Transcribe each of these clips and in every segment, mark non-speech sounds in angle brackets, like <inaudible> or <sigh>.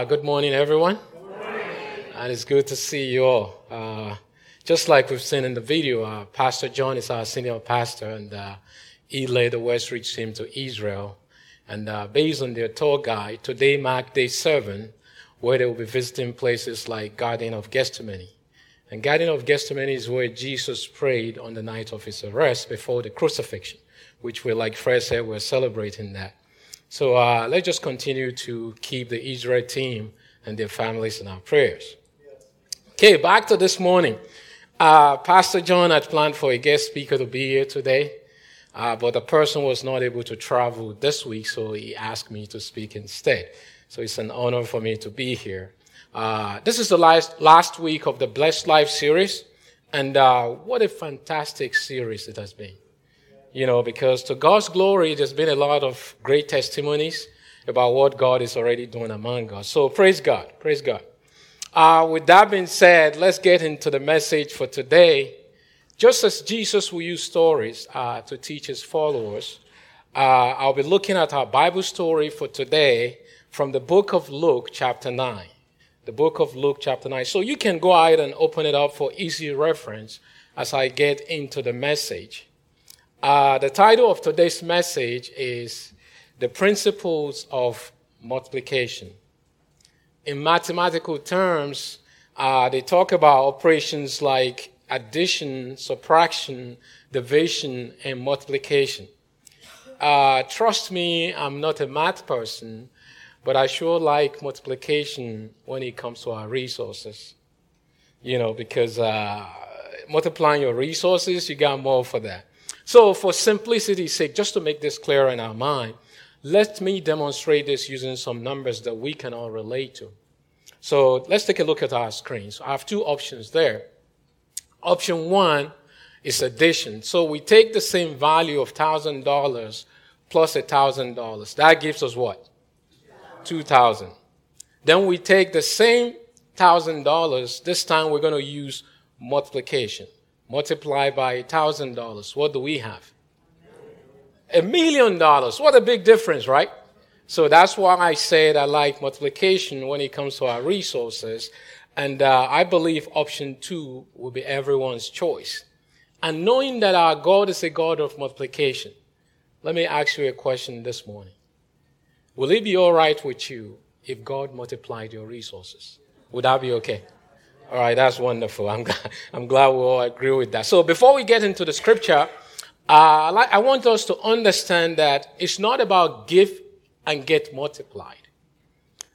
Uh, good morning, everyone. And it's good to see you all. Uh, just like we've seen in the video, uh, Pastor John is our senior pastor, and uh, he led the Westridge team to Israel. And uh, based on their tour guide, today marked day seven, where they will be visiting places like Garden of Gethsemane. And Garden of Gethsemane is where Jesus prayed on the night of his arrest before the crucifixion, which we, like Fred said, we're celebrating that. So uh, let's just continue to keep the Israel team and their families in our prayers. Okay, back to this morning. Uh, Pastor John had planned for a guest speaker to be here today, uh, but the person was not able to travel this week, so he asked me to speak instead. So it's an honor for me to be here. Uh, this is the last, last week of the Blessed Life series, and uh, what a fantastic series it has been you know, because to God's glory, there's been a lot of great testimonies about what God is already doing among us. So praise God. Praise God. Uh, with that being said, let's get into the message for today. Just as Jesus will use stories uh, to teach his followers, uh, I'll be looking at our Bible story for today from the book of Luke, chapter 9. The book of Luke, chapter 9. So you can go ahead and open it up for easy reference as I get into the message. Uh, the title of today's message is The Principles of Multiplication. In mathematical terms, uh, they talk about operations like addition, subtraction, division, and multiplication. Uh, trust me, I'm not a math person, but I sure like multiplication when it comes to our resources. You know, because uh, multiplying your resources, you got more for that. So, for simplicity's sake, just to make this clear in our mind, let me demonstrate this using some numbers that we can all relate to. So, let's take a look at our screen. So, I have two options there. Option one is addition. So, we take the same value of $1,000 plus a $1,000. That gives us what? 2000 Then we take the same $1,000. This time we're going to use multiplication multiply by thousand dollars, what do we have? A million dollars. What a big difference, right? So that's why I said I like multiplication when it comes to our resources. And uh, I believe option two will be everyone's choice. And knowing that our God is a God of multiplication, let me ask you a question this morning. Will it be all right with you if God multiplied your resources? Would that be okay? All right, that's wonderful. I'm <laughs> glad, I'm glad we all agree with that. So before we get into the scripture, uh, I want us to understand that it's not about give and get multiplied.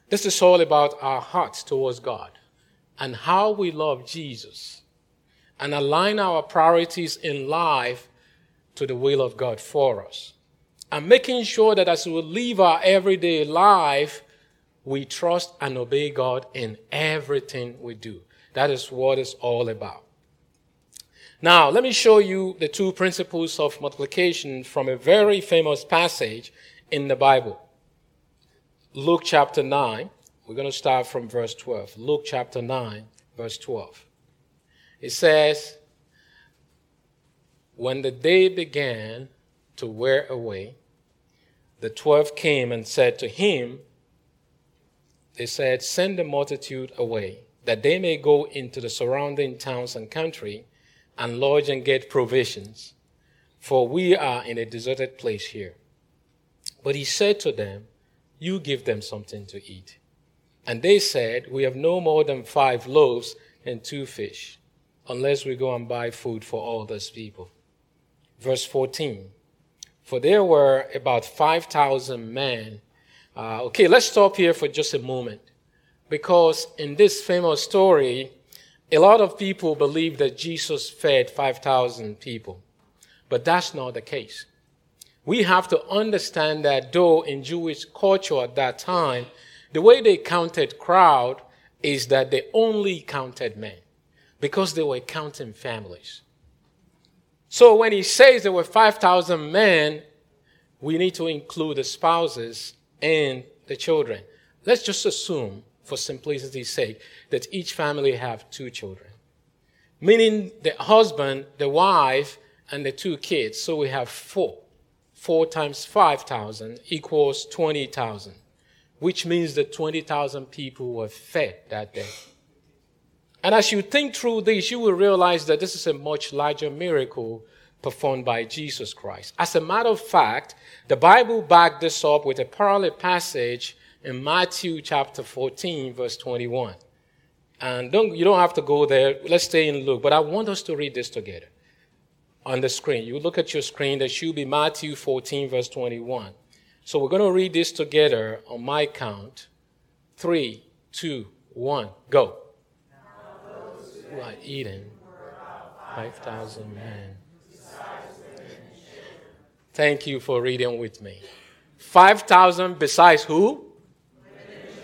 This is all about our hearts towards God and how we love Jesus and align our priorities in life to the will of God for us. And making sure that as we live our everyday life, we trust and obey God in everything we do. That is what it's all about. Now, let me show you the two principles of multiplication from a very famous passage in the Bible. Luke chapter 9. We're going to start from verse 12. Luke chapter 9, verse 12. It says, When the day began to wear away, the twelve came and said to him, They said, Send the multitude away that they may go into the surrounding towns and country and lodge and get provisions, for we are in a deserted place here. But he said to them, You give them something to eat. And they said, We have no more than five loaves and two fish, unless we go and buy food for all those people. Verse 14 For there were about 5,000 men. Uh, okay, let's stop here for just a moment. Because in this famous story, a lot of people believe that Jesus fed 5,000 people. But that's not the case. We have to understand that though in Jewish culture at that time, the way they counted crowd is that they only counted men because they were counting families. So when he says there were 5,000 men, we need to include the spouses and the children. Let's just assume for simplicity's sake, that each family have two children. Meaning the husband, the wife, and the two kids. So we have four. Four times 5,000 equals 20,000. which means that 20,000 people were fed that day. And as you think through this, you will realize that this is a much larger miracle performed by Jesus Christ. As a matter of fact, the Bible backed this up with a parallel passage in Matthew chapter 14, verse 21. And don't, you don't have to go there. Let's stay in Luke. But I want us to read this together on the screen. You look at your screen, there should be Matthew 14, verse 21. So we're going to read this together on my count. Three, two, one, go. Who are eating 5,000 men. Thank you for reading with me. 5,000 besides who?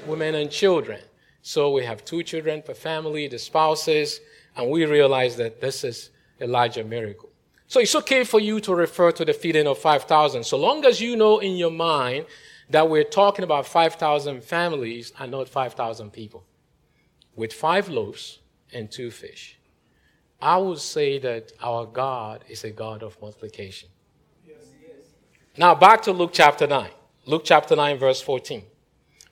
Women and children. So we have two children per family, the spouses, and we realize that this is a larger miracle. So it's okay for you to refer to the feeding of 5,000, so long as you know in your mind that we're talking about 5,000 families and not 5,000 people with five loaves and two fish. I would say that our God is a God of multiplication. Yes, now back to Luke chapter 9. Luke chapter 9, verse 14.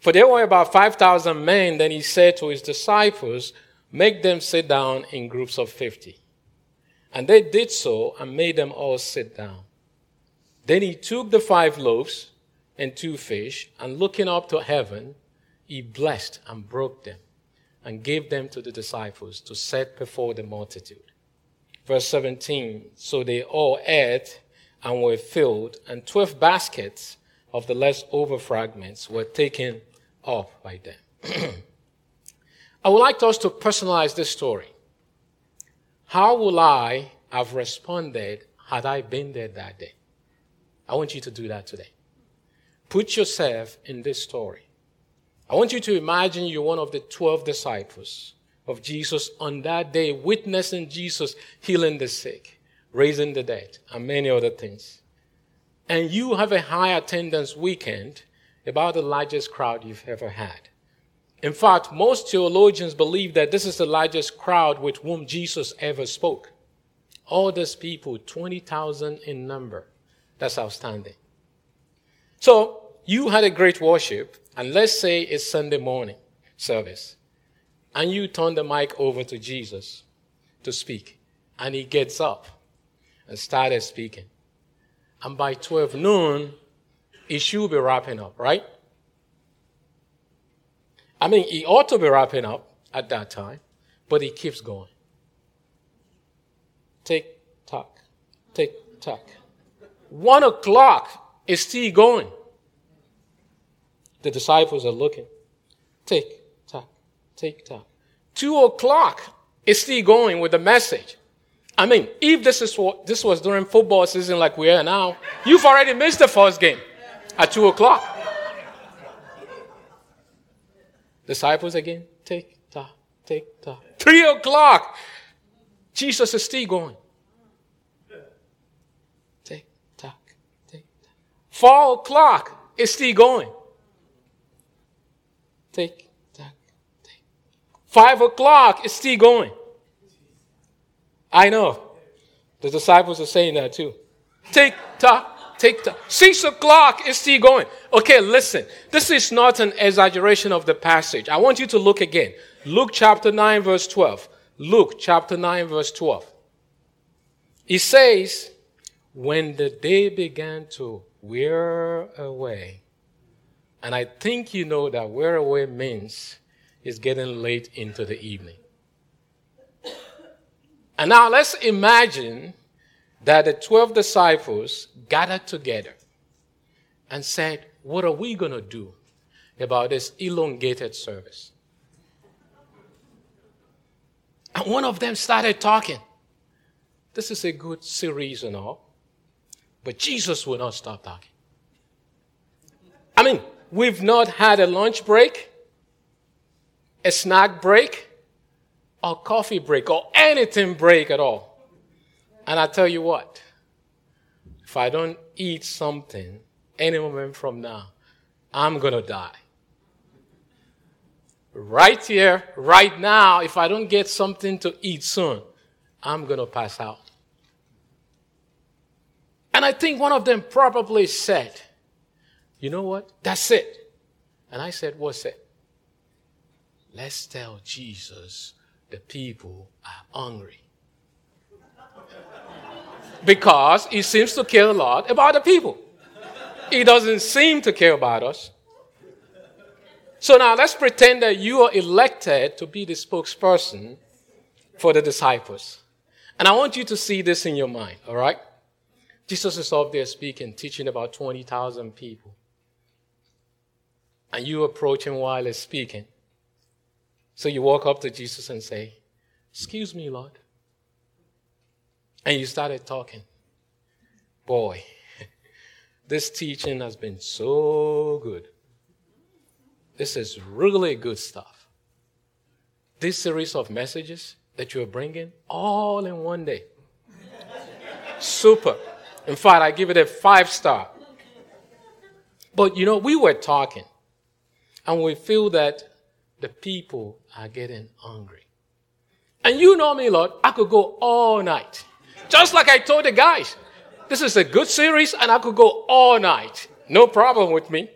For there were about 5,000 men. Then he said to his disciples, Make them sit down in groups of 50. And they did so and made them all sit down. Then he took the five loaves and two fish, and looking up to heaven, he blessed and broke them and gave them to the disciples to set before the multitude. Verse 17 So they all ate and were filled, and twelve baskets of the leftover fragments were taken up by them. I would like us to personalize this story. How will I have responded had I been there that day? I want you to do that today. Put yourself in this story. I want you to imagine you're one of the 12 disciples of Jesus on that day, witnessing Jesus healing the sick, raising the dead, and many other things. And you have a high attendance weekend, about the largest crowd you've ever had. In fact, most theologians believe that this is the largest crowd with whom Jesus ever spoke. All these people, 20,000 in number. That's outstanding. So, you had a great worship, and let's say it's Sunday morning service, and you turn the mic over to Jesus to speak, and he gets up and started speaking. And by 12 noon, he should be wrapping up, right? I mean, it ought to be wrapping up at that time, but it keeps going. Tick tock, tick tock. One o'clock is still going. The disciples are looking. Tick tock, tick tock. Two o'clock is still going with the message. I mean, if this is what this was during football season like we are now, you've already missed the first game at two o'clock. Disciples again, take, ta, take, ta. Three o'clock. Jesus is still going. Take, ta, take, ta. Four o'clock is still going. Take, ta, take. Five o'clock is still going. I know. The disciples are saying that too. Take, ta, Take time. Six o'clock is still going. Okay, listen. This is not an exaggeration of the passage. I want you to look again. Luke chapter 9, verse 12. Luke chapter 9, verse 12. It says, When the day began to wear away, and I think you know that wear away means it's getting late into the evening. And now let's imagine that the 12 disciples gathered together and said, What are we going to do about this elongated service? And one of them started talking. This is a good series and all, but Jesus will not stop talking. I mean, we've not had a lunch break, a snack break, or coffee break, or anything break at all. And I tell you what, if I don't eat something any moment from now, I'm going to die. Right here, right now, if I don't get something to eat soon, I'm going to pass out. And I think one of them probably said, You know what? That's it. And I said, What's it? Let's tell Jesus the people are hungry. Because he seems to care a lot about the people. He doesn't seem to care about us. So now let's pretend that you are elected to be the spokesperson for the disciples. And I want you to see this in your mind, all right? Jesus is up there speaking, teaching about 20,000 people. And you approach him while he's speaking. So you walk up to Jesus and say, Excuse me, Lord. And you started talking. Boy, <laughs> this teaching has been so good. This is really good stuff. This series of messages that you're bringing all in one day. Super. In fact, I give it a five star. But you know, we were talking and we feel that the people are getting hungry. And you know me, Lord, I could go all night. Just like I told the guys, this is a good series and I could go all night. No problem with me.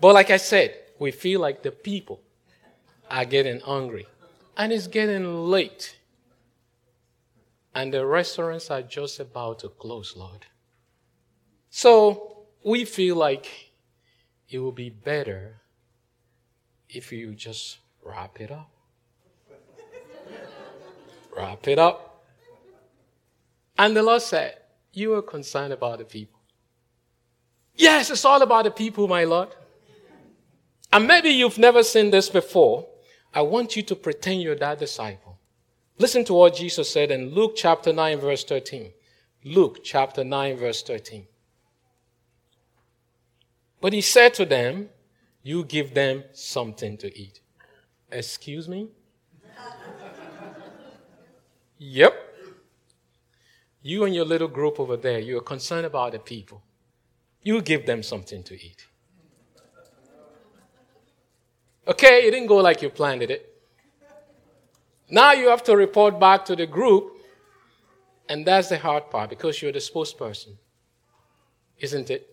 But like I said, we feel like the people are getting hungry. And it's getting late. And the restaurants are just about to close, Lord. So we feel like it would be better if you just wrap it up. wrap it up. And the Lord said, You are concerned about the people. Yes, it's all about the people, my Lord. And maybe you've never seen this before. I want you to pretend you're that disciple. Listen to what Jesus said in Luke chapter 9, verse 13. Luke chapter 9, verse 13. But he said to them, You give them something to eat. Excuse me? <laughs> yep. You and your little group over there, you're concerned about the people. You give them something to eat. Okay, it didn't go like you planned it. Now you have to report back to the group, and that's the hard part because you're the spokesperson, isn't it?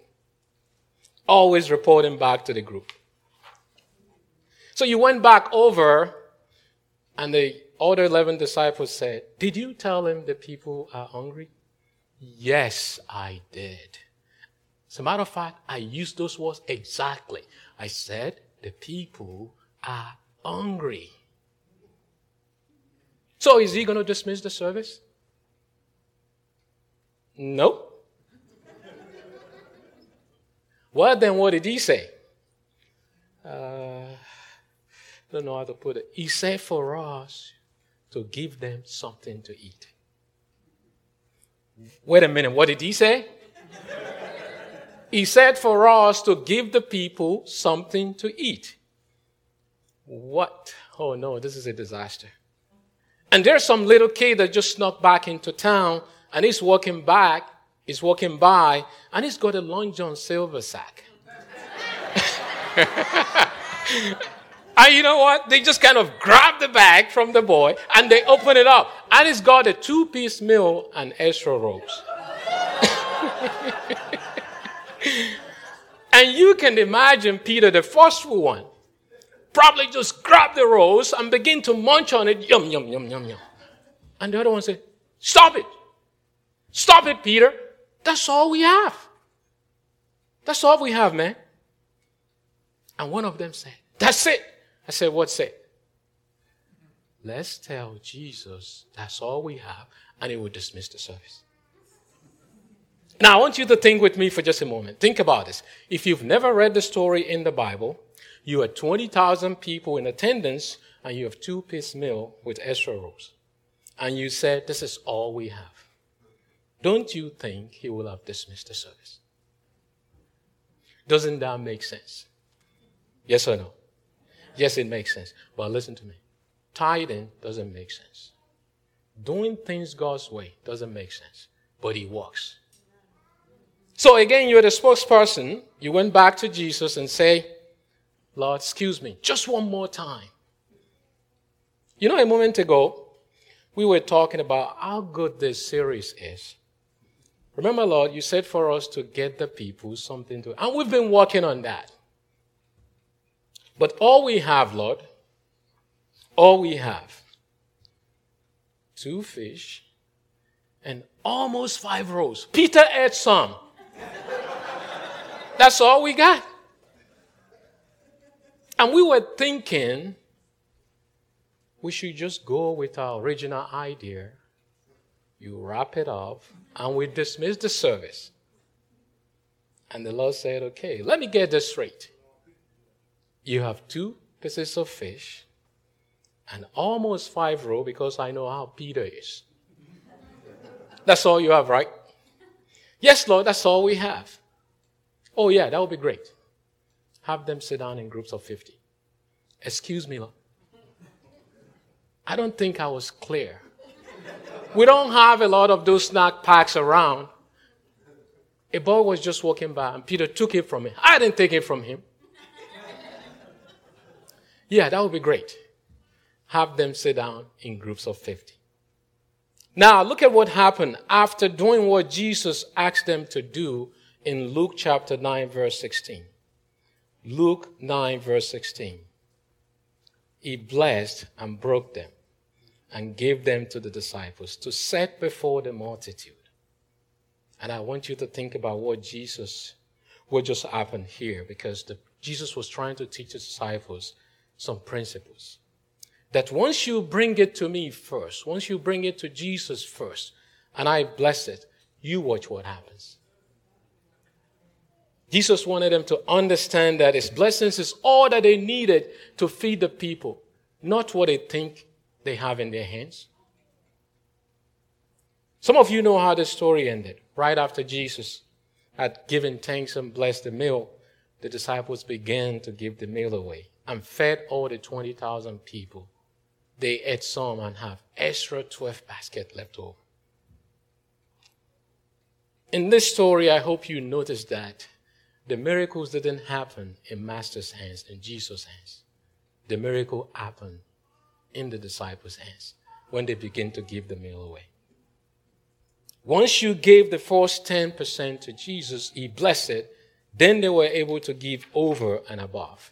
Always reporting back to the group. So you went back over, and the other 11 disciples said, Did you tell him the people are hungry? Yes, I did. As a matter of fact, I used those words exactly. I said, the people are hungry. So is he going to dismiss the service? No. <laughs> well, then what did he say? Uh, I don't know how to put it. He said for us to give them something to eat. Wait a minute, what did he say? He said for us to give the people something to eat. What? Oh no, this is a disaster. And there's some little kid that just snuck back into town and he's walking back, he's walking by, and he's got a Long John Silver sack. <laughs> and you know what? They just kind of grab the bag from the boy and they open it up. And it's got a two piece meal and extra robes. <laughs> and you can imagine Peter, the forceful one, probably just grab the rose and begin to munch on it, yum, yum, yum, yum, yum. And the other one said, Stop it. Stop it, Peter. That's all we have. That's all we have, man. And one of them said, That's it. I said, What's it? Let's tell Jesus that's all we have, and he will dismiss the service. Now, I want you to think with me for just a moment. Think about this. If you've never read the story in the Bible, you had 20,000 people in attendance and you have two piece meal with extra rolls. And you said, This is all we have. Don't you think he will have dismissed the service? Doesn't that make sense? Yes or no? Yes, it makes sense. But listen to me. Tithing doesn't make sense. Doing things God's way doesn't make sense. But he works. So again, you're the spokesperson. You went back to Jesus and say, Lord, excuse me, just one more time. You know, a moment ago, we were talking about how good this series is. Remember, Lord, you said for us to get the people something to, and we've been working on that. But all we have, Lord, all we have, two fish and almost five rows. Peter ate some. That's all we got. And we were thinking we should just go with our original idea. You wrap it up, and we dismiss the service. And the Lord said, Okay, let me get this straight. You have two pieces of fish and almost five row because I know how Peter is. That's all you have, right? Yes, Lord, that's all we have. Oh, yeah, that would be great. Have them sit down in groups of 50. Excuse me, Lord. I don't think I was clear. We don't have a lot of those snack packs around. A boy was just walking by and Peter took it from him. I didn't take it from him. Yeah, that would be great. Have them sit down in groups of 50. Now, look at what happened after doing what Jesus asked them to do in Luke chapter 9, verse 16. Luke 9, verse 16. He blessed and broke them and gave them to the disciples to set before the multitude. And I want you to think about what Jesus, what just happened here, because the, Jesus was trying to teach the disciples some principles. That once you bring it to me first, once you bring it to Jesus first, and I bless it, you watch what happens. Jesus wanted them to understand that his blessings is all that they needed to feed the people, not what they think they have in their hands. Some of you know how the story ended. Right after Jesus had given thanks and blessed the meal, the disciples began to give the meal away and fed all the 20,000 people. They ate some and have extra 12 basket left over. In this story, I hope you notice that the miracles didn't happen in Master's hands, in Jesus' hands. The miracle happened in the disciples' hands when they begin to give the meal away. Once you gave the first 10% to Jesus, He blessed it, then they were able to give over and above.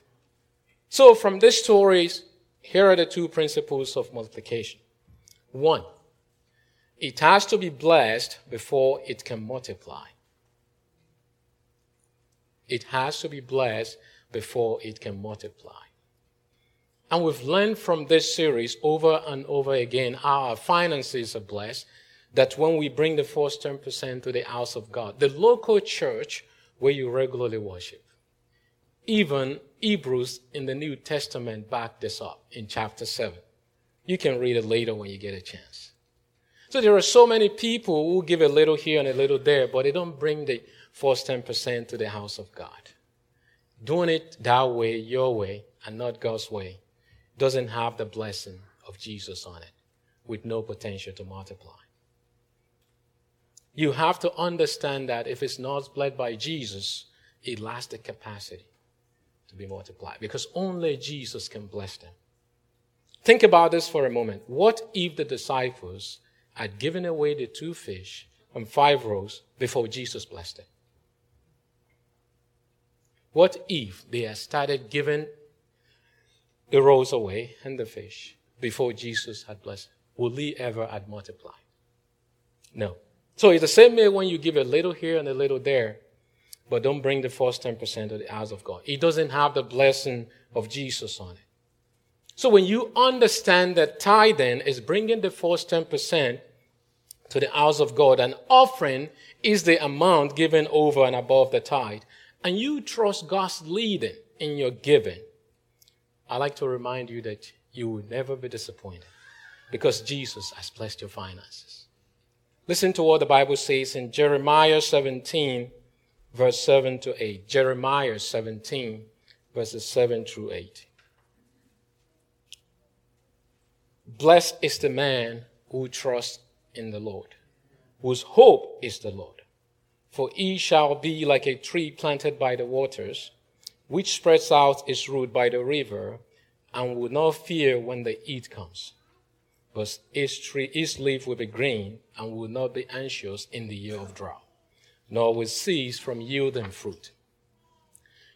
So from these stories, here are the two principles of multiplication. One, it has to be blessed before it can multiply. It has to be blessed before it can multiply. And we've learned from this series over and over again how our finances are blessed, that when we bring the first 10% to the house of God, the local church where you regularly worship, even Hebrews in the New Testament back this up in chapter 7. You can read it later when you get a chance. So there are so many people who give a little here and a little there, but they don't bring the first 10% to the house of God. Doing it that way, your way, and not God's way, doesn't have the blessing of Jesus on it with no potential to multiply. You have to understand that if it's not bled by Jesus, it lacks the capacity to be multiplied because only Jesus can bless them. Think about this for a moment. What if the disciples had given away the two fish and five rows before Jesus blessed them? What if they had started giving the rose away and the fish before Jesus had blessed. Will he ever had multiplied? No. So it's the same way when you give a little here and a little there, but don't bring the first 10% to the house of God. It doesn't have the blessing of Jesus on it. So when you understand that tithing is bringing the first 10% to the house of God, and offering is the amount given over and above the tithe, and you trust God's leading in your giving, I like to remind you that you will never be disappointed because Jesus has blessed your finances. Listen to what the Bible says in Jeremiah 17, verse 7 to 8. Jeremiah 17, verses 7 through 8. Blessed is the man who trusts in the Lord, whose hope is the Lord. For he shall be like a tree planted by the waters which spreads out its root by the river and will not fear when the heat comes. But its tree, its leaf will be green and will not be anxious in the year of drought, nor will cease from yielding fruit.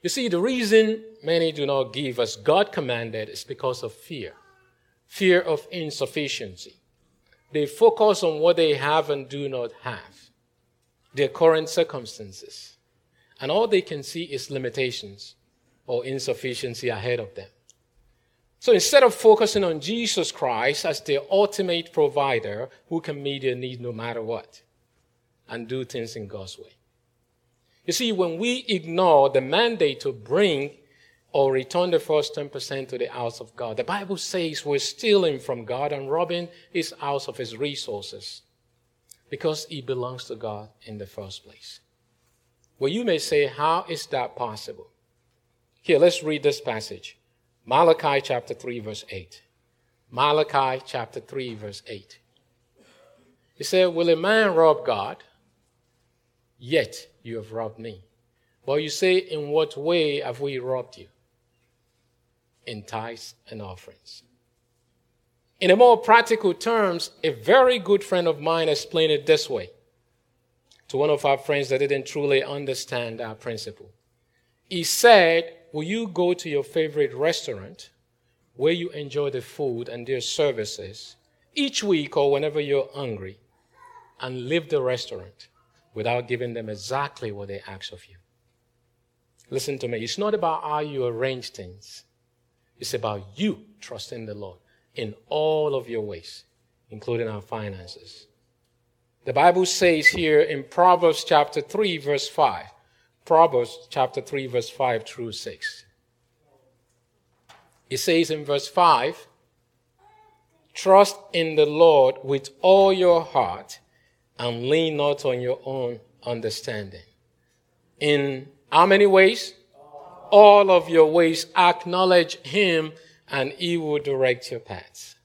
You see, the reason many do not give as God commanded is because of fear fear of insufficiency. They focus on what they have and do not have, their current circumstances. And all they can see is limitations or insufficiency ahead of them. So instead of focusing on Jesus Christ as their ultimate provider who can meet their need no matter what and do things in God's way. You see, when we ignore the mandate to bring or return the first 10% to the house of God, the Bible says we're stealing from God and robbing his house of his resources because he belongs to God in the first place. Well, you may say, how is that possible? Here, let's read this passage. Malachi chapter 3, verse 8. Malachi chapter 3, verse 8. He said, Will a man rob God? Yet you have robbed me. But you say, In what way have we robbed you? In tithes and offerings. In a more practical terms, a very good friend of mine explained it this way to one of our friends that didn't truly understand our principle. He said, Will you go to your favorite restaurant where you enjoy the food and their services each week or whenever you're hungry and leave the restaurant without giving them exactly what they ask of you? Listen to me. It's not about how you arrange things. It's about you trusting the Lord in all of your ways, including our finances. The Bible says here in Proverbs chapter 3, verse 5, Proverbs chapter 3, verse 5 through 6. It says in verse 5 Trust in the Lord with all your heart and lean not on your own understanding. In how many ways? All of your ways acknowledge Him and He will direct your paths.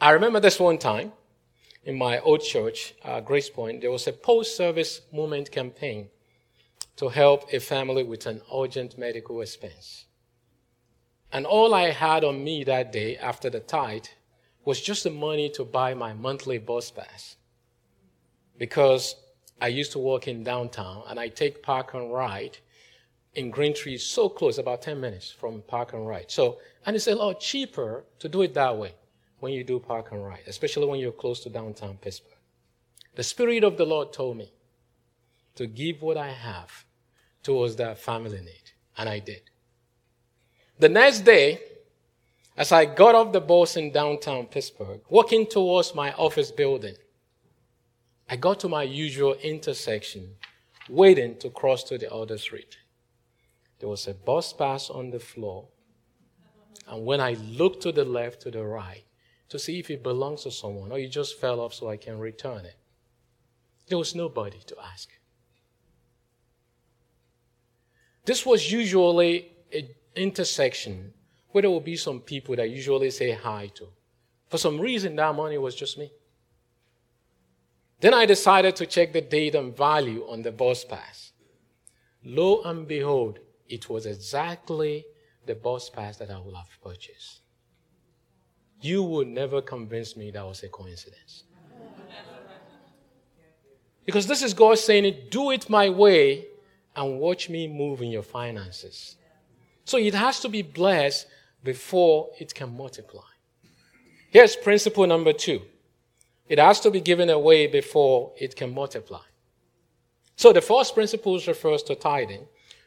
I remember this one time in my old church, uh, Grace Point, there was a post service movement campaign to help a family with an urgent medical expense. And all I had on me that day after the tithe was just the money to buy my monthly bus pass. Because I used to work in downtown and I take park and ride in Green Tree so close, about 10 minutes from park and ride. So, and it's a lot cheaper to do it that way when you do park and ride, especially when you're close to downtown Pittsburgh. The Spirit of the Lord told me to give what I have towards that family need. And I did. The next day, as I got off the bus in downtown Pittsburgh, walking towards my office building, I got to my usual intersection, waiting to cross to the other street. There was a bus pass on the floor. And when I looked to the left, to the right, to see if it belongs to someone or it just fell off so I can return it, there was nobody to ask. This was usually an intersection where there would be some people that usually say hi to. For some reason, that morning was just me. Then I decided to check the date and value on the bus pass. Lo and behold, it was exactly the bus pass that I would have purchased. You would never convince me that was a coincidence. Because this is God saying it, do it my way and watch me move in your finances. So it has to be blessed before it can multiply. Here's principle number two it has to be given away before it can multiply. So the first principle refers to tithing,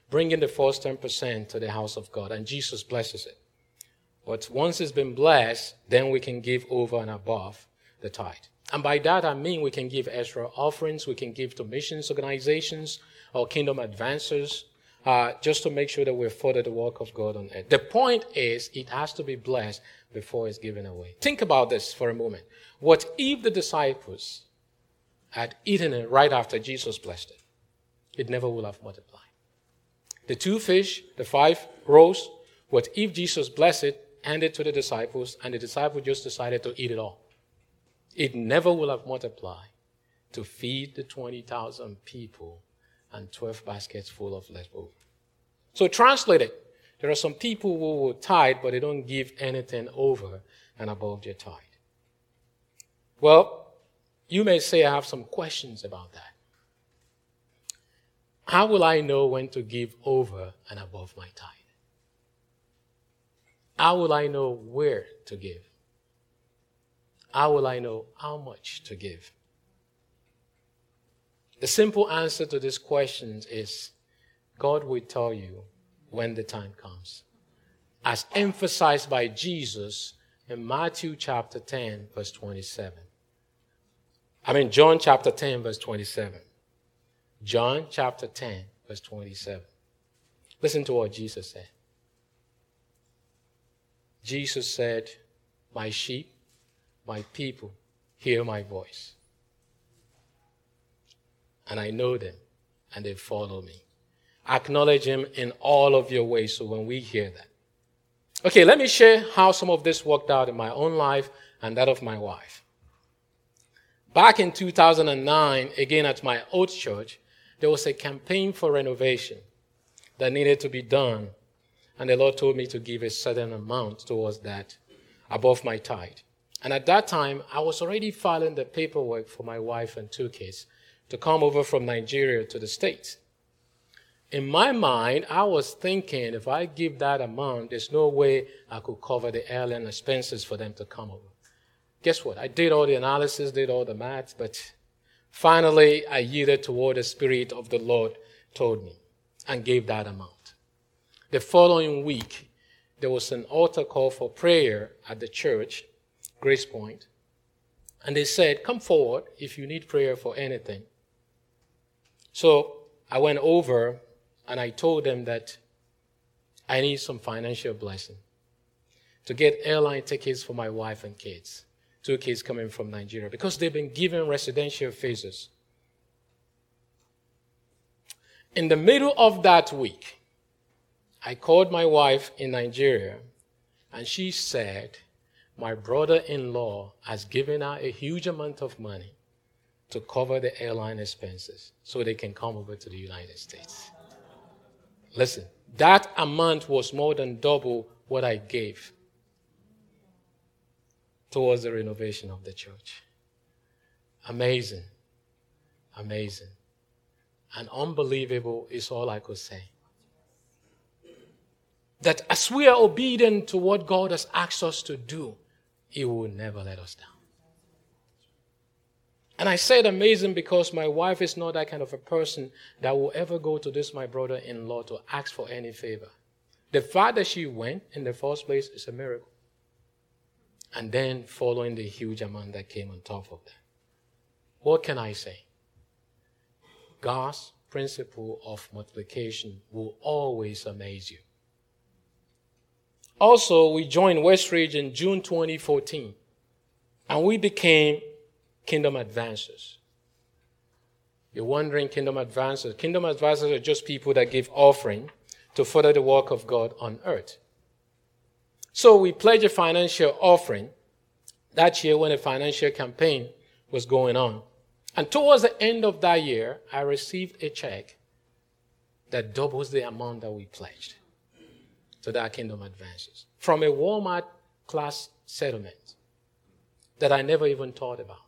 bringing the first 10% to the house of God, and Jesus blesses it. But once it's been blessed, then we can give over and above the tithe. And by that I mean we can give extra offerings, we can give to missions organizations, or kingdom advancers, uh, just to make sure that we further the work of God on earth. The point is, it has to be blessed before it's given away. Think about this for a moment. What if the disciples had eaten it right after Jesus blessed it? It never would have multiplied. The two fish, the five rose, what if Jesus blessed it, handed to the disciples, and the disciples just decided to eat it all? It never will have multiplied to feed the 20,000 people and 12 baskets full of leftover. So translated, there are some people who will tithe, but they don't give anything over and above their tithe. Well, you may say I have some questions about that. How will I know when to give over and above my tithe? How will I know where to give? How will I know how much to give? The simple answer to these questions is God will tell you when the time comes. As emphasized by Jesus in Matthew chapter 10, verse 27. I mean, John chapter 10, verse 27. John chapter 10, verse 27. Listen to what Jesus said. Jesus said, My sheep, my people, hear my voice. And I know them, and they follow me. Acknowledge him in all of your ways so when we hear that. Okay, let me share how some of this worked out in my own life and that of my wife. Back in 2009, again at my old church, there was a campaign for renovation that needed to be done. And the Lord told me to give a certain amount towards that above my tithe. And at that time, I was already filing the paperwork for my wife and two kids to come over from Nigeria to the States. In my mind, I was thinking if I give that amount, there's no way I could cover the airline expenses for them to come over. Guess what? I did all the analysis, did all the math, but Finally, I yielded to what the Spirit of the Lord told me and gave that amount. The following week, there was an altar call for prayer at the church, Grace Point, and they said, Come forward if you need prayer for anything. So I went over and I told them that I need some financial blessing to get airline tickets for my wife and kids two kids coming from Nigeria because they've been given residential visas. In the middle of that week, I called my wife in Nigeria and she said, My brother in law has given her a huge amount of money to cover the airline expenses so they can come over to the United States. Listen, that amount was more than double what I gave towards the renovation of the church. Amazing. Amazing. And unbelievable is all I could say. That as we are obedient to what God has asked us to do, He will never let us down. And I said amazing because my wife is not that kind of a person that will ever go to this, my brother in law, to ask for any favor. The fact that she went in the first place is a miracle and then following the huge amount that came on top of that. What can I say? God's principle of multiplication will always amaze you. Also, we joined Westridge in June 2014, and we became Kingdom Advancers. You're wondering, Kingdom Advancers? Kingdom Advancers are just people that give offering to further the work of God on earth. So we pledged a financial offering that year when a financial campaign was going on. And towards the end of that year, I received a check that doubles the amount that we pledged to that Kingdom Advancers from a Walmart class settlement that I never even thought about.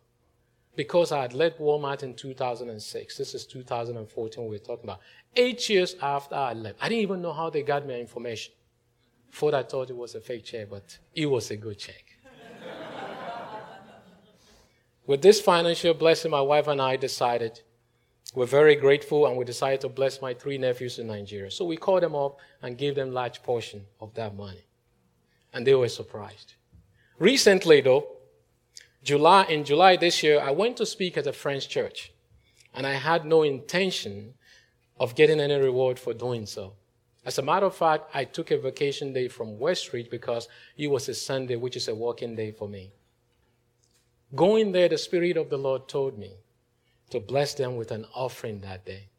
Because I had left Walmart in 2006. This is 2014 we're talking about. Eight years after I left. I didn't even know how they got my information. Thought I thought it was a fake check, but it was a good check. With this financial blessing, my wife and I decided we're very grateful and we decided to bless my three nephews in Nigeria. So we called them up and gave them large portion of that money. And they were surprised. Recently though, July, in July this year, I went to speak at a French church and I had no intention of getting any reward for doing so. As a matter of fact, I took a vacation day from Westridge because it was a Sunday, which is a working day for me. Going there, the Spirit of the Lord told me to bless them with an offering that day.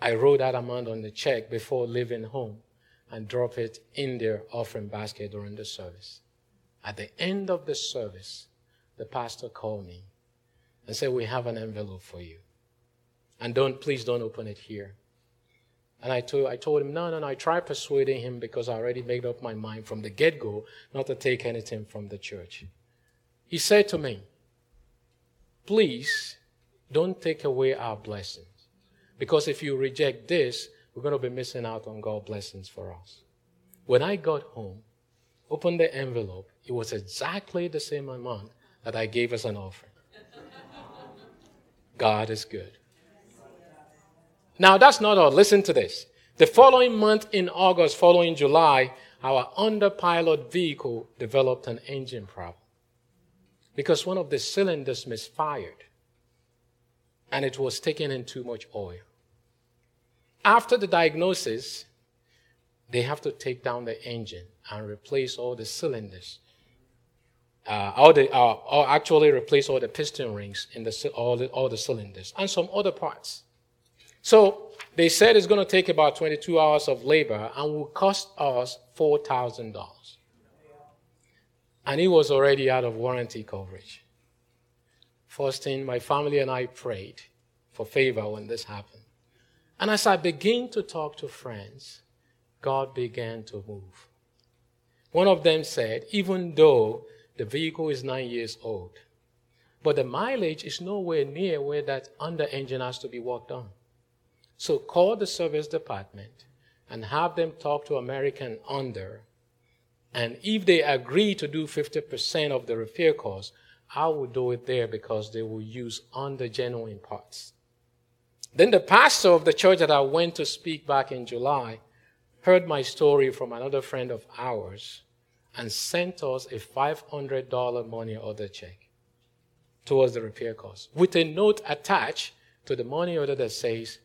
I wrote that amount on the check before leaving home and drop it in their offering basket during the service. At the end of the service, the pastor called me and said, We have an envelope for you. And don't, please don't open it here. And I told, I told him, no, no, no. I tried persuading him because I already made up my mind from the get go not to take anything from the church. He said to me, please don't take away our blessings. Because if you reject this, we're going to be missing out on God's blessings for us. When I got home, opened the envelope, it was exactly the same amount that I gave as an offering. God is good. Now, that's not all. Listen to this. The following month in August, following July, our Honda Pilot vehicle developed an engine problem because one of the cylinders misfired and it was taking in too much oil. After the diagnosis, they have to take down the engine and replace all the cylinders. Uh, all the, uh, actually replace all the piston rings in the, all, the, all the cylinders and some other parts. So they said it's going to take about 22 hours of labor and will cost us $4,000. And it was already out of warranty coverage. First thing, my family and I prayed for favor when this happened. And as I began to talk to friends, God began to move. One of them said, even though the vehicle is nine years old, but the mileage is nowhere near where that Honda engine has to be worked on. So call the service department and have them talk to American Honda. And if they agree to do 50% of the repair cost, I will do it there because they will use Honda genuine parts. Then the pastor of the church that I went to speak back in July heard my story from another friend of ours and sent us a $500 money order check towards the repair cost with a note attached to the money order that says,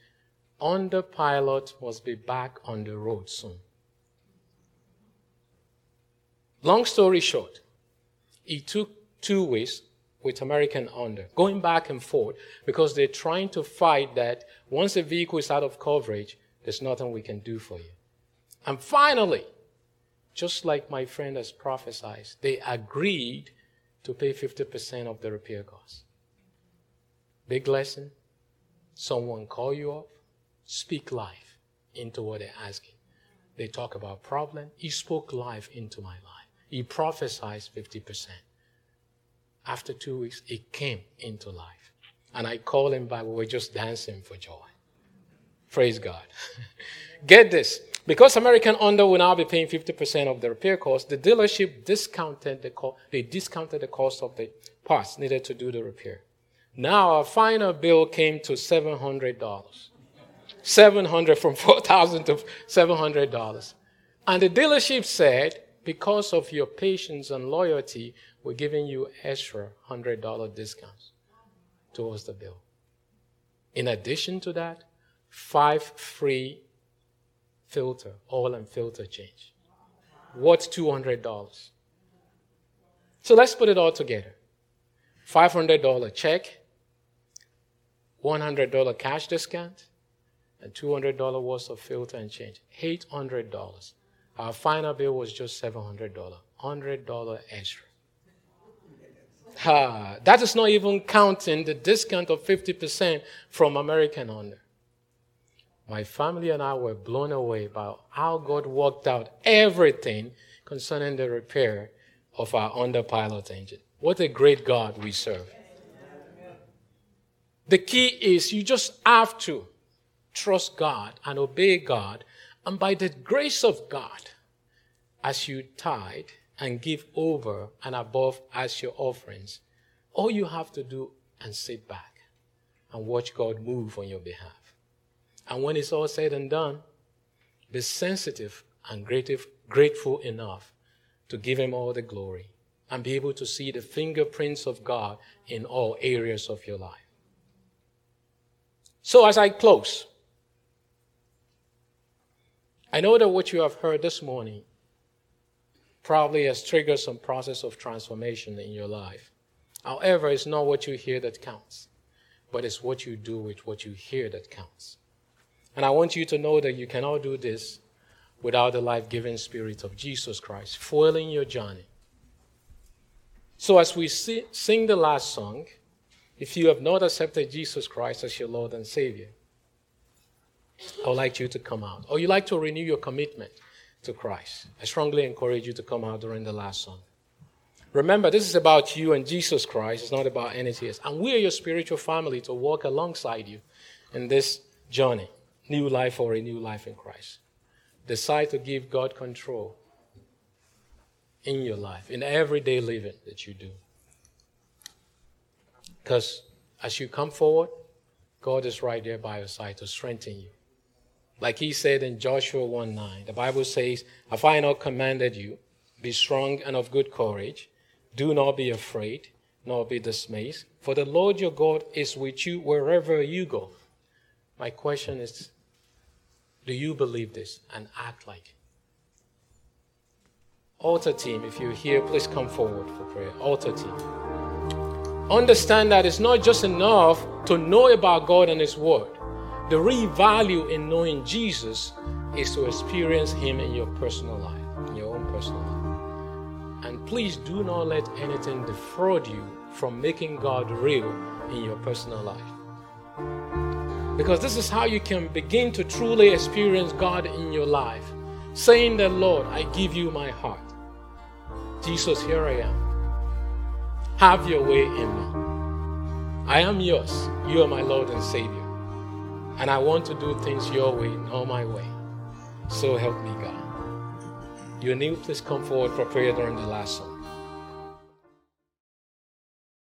Honda Pilot must be back on the road soon. Long story short, it took two weeks with American Honda, going back and forth because they're trying to fight that once a vehicle is out of coverage, there's nothing we can do for you. And finally, just like my friend has prophesied, they agreed to pay 50% of the repair costs. Big lesson. Someone call you up, speak life into what they're asking. They talk about problem. He spoke life into my life. He prophesied 50%. After two weeks, it came into life. And I called him back. We were just dancing for joy. Praise God. <laughs> Get this. Because American Honda will now be paying 50% of the repair cost, the dealership discounted the cost, they discounted the cost of the parts needed to do the repair. Now our final bill came to $700. 700 from <laughs> 4000 to $700. And the dealership said, because of your patience and loyalty, we're giving you extra $100 discounts towards the bill. In addition to that, five free filter, oil and filter change. What's $200? So let's put it all together. $500 check, $100 cash discount, and $200 worth of filter and change. $800. Our final bill was just $700. $100 extra. Ha, that is not even counting the discount of 50% from American Honda. My family and I were blown away by how God worked out everything concerning the repair of our Honda Pilot engine. What a great God we serve. The key is you just have to trust God and obey God, and by the grace of God, as you tithe, and give over and above as your offerings. All you have to do and sit back and watch God move on your behalf. And when it's all said and done, be sensitive and grateful enough to give Him all the glory and be able to see the fingerprints of God in all areas of your life. So, as I close, I know that what you have heard this morning probably has triggered some process of transformation in your life. However, it's not what you hear that counts, but it's what you do with what you hear that counts. And I want you to know that you cannot do this without the life giving spirit of Jesus Christ foiling your journey. So, as we sing the last song, if you have not accepted Jesus Christ as your Lord and Savior, I would like you to come out. Or you like to renew your commitment to Christ. I strongly encourage you to come out during the last song. Remember, this is about you and Jesus Christ. It's not about anything else. And we are your spiritual family to walk alongside you in this journey, new life or a new life in Christ. Decide to give God control in your life, in everyday living that you do. Because as you come forward, God is right there by your side to strengthen you. Like he said in Joshua 1 9, the Bible says, Have I not commanded you? Be strong and of good courage. Do not be afraid, nor be dismayed, for the Lord your God is with you wherever you go. My question is Do you believe this and act like it? Altar team, if you're here, please come forward for prayer. Altar team. Understand that it's not just enough to know about God and His Word. The real value in knowing Jesus is to experience Him in your personal life, in your own personal life. And please do not let anything defraud you from making God real in your personal life. Because this is how you can begin to truly experience God in your life. Saying that, Lord, I give you my heart. Jesus, here I am. Have your way in me. I am yours. You are my Lord and Savior. And I want to do things your way, not my way. So help me, God. You new, please come forward for prayer during the last song.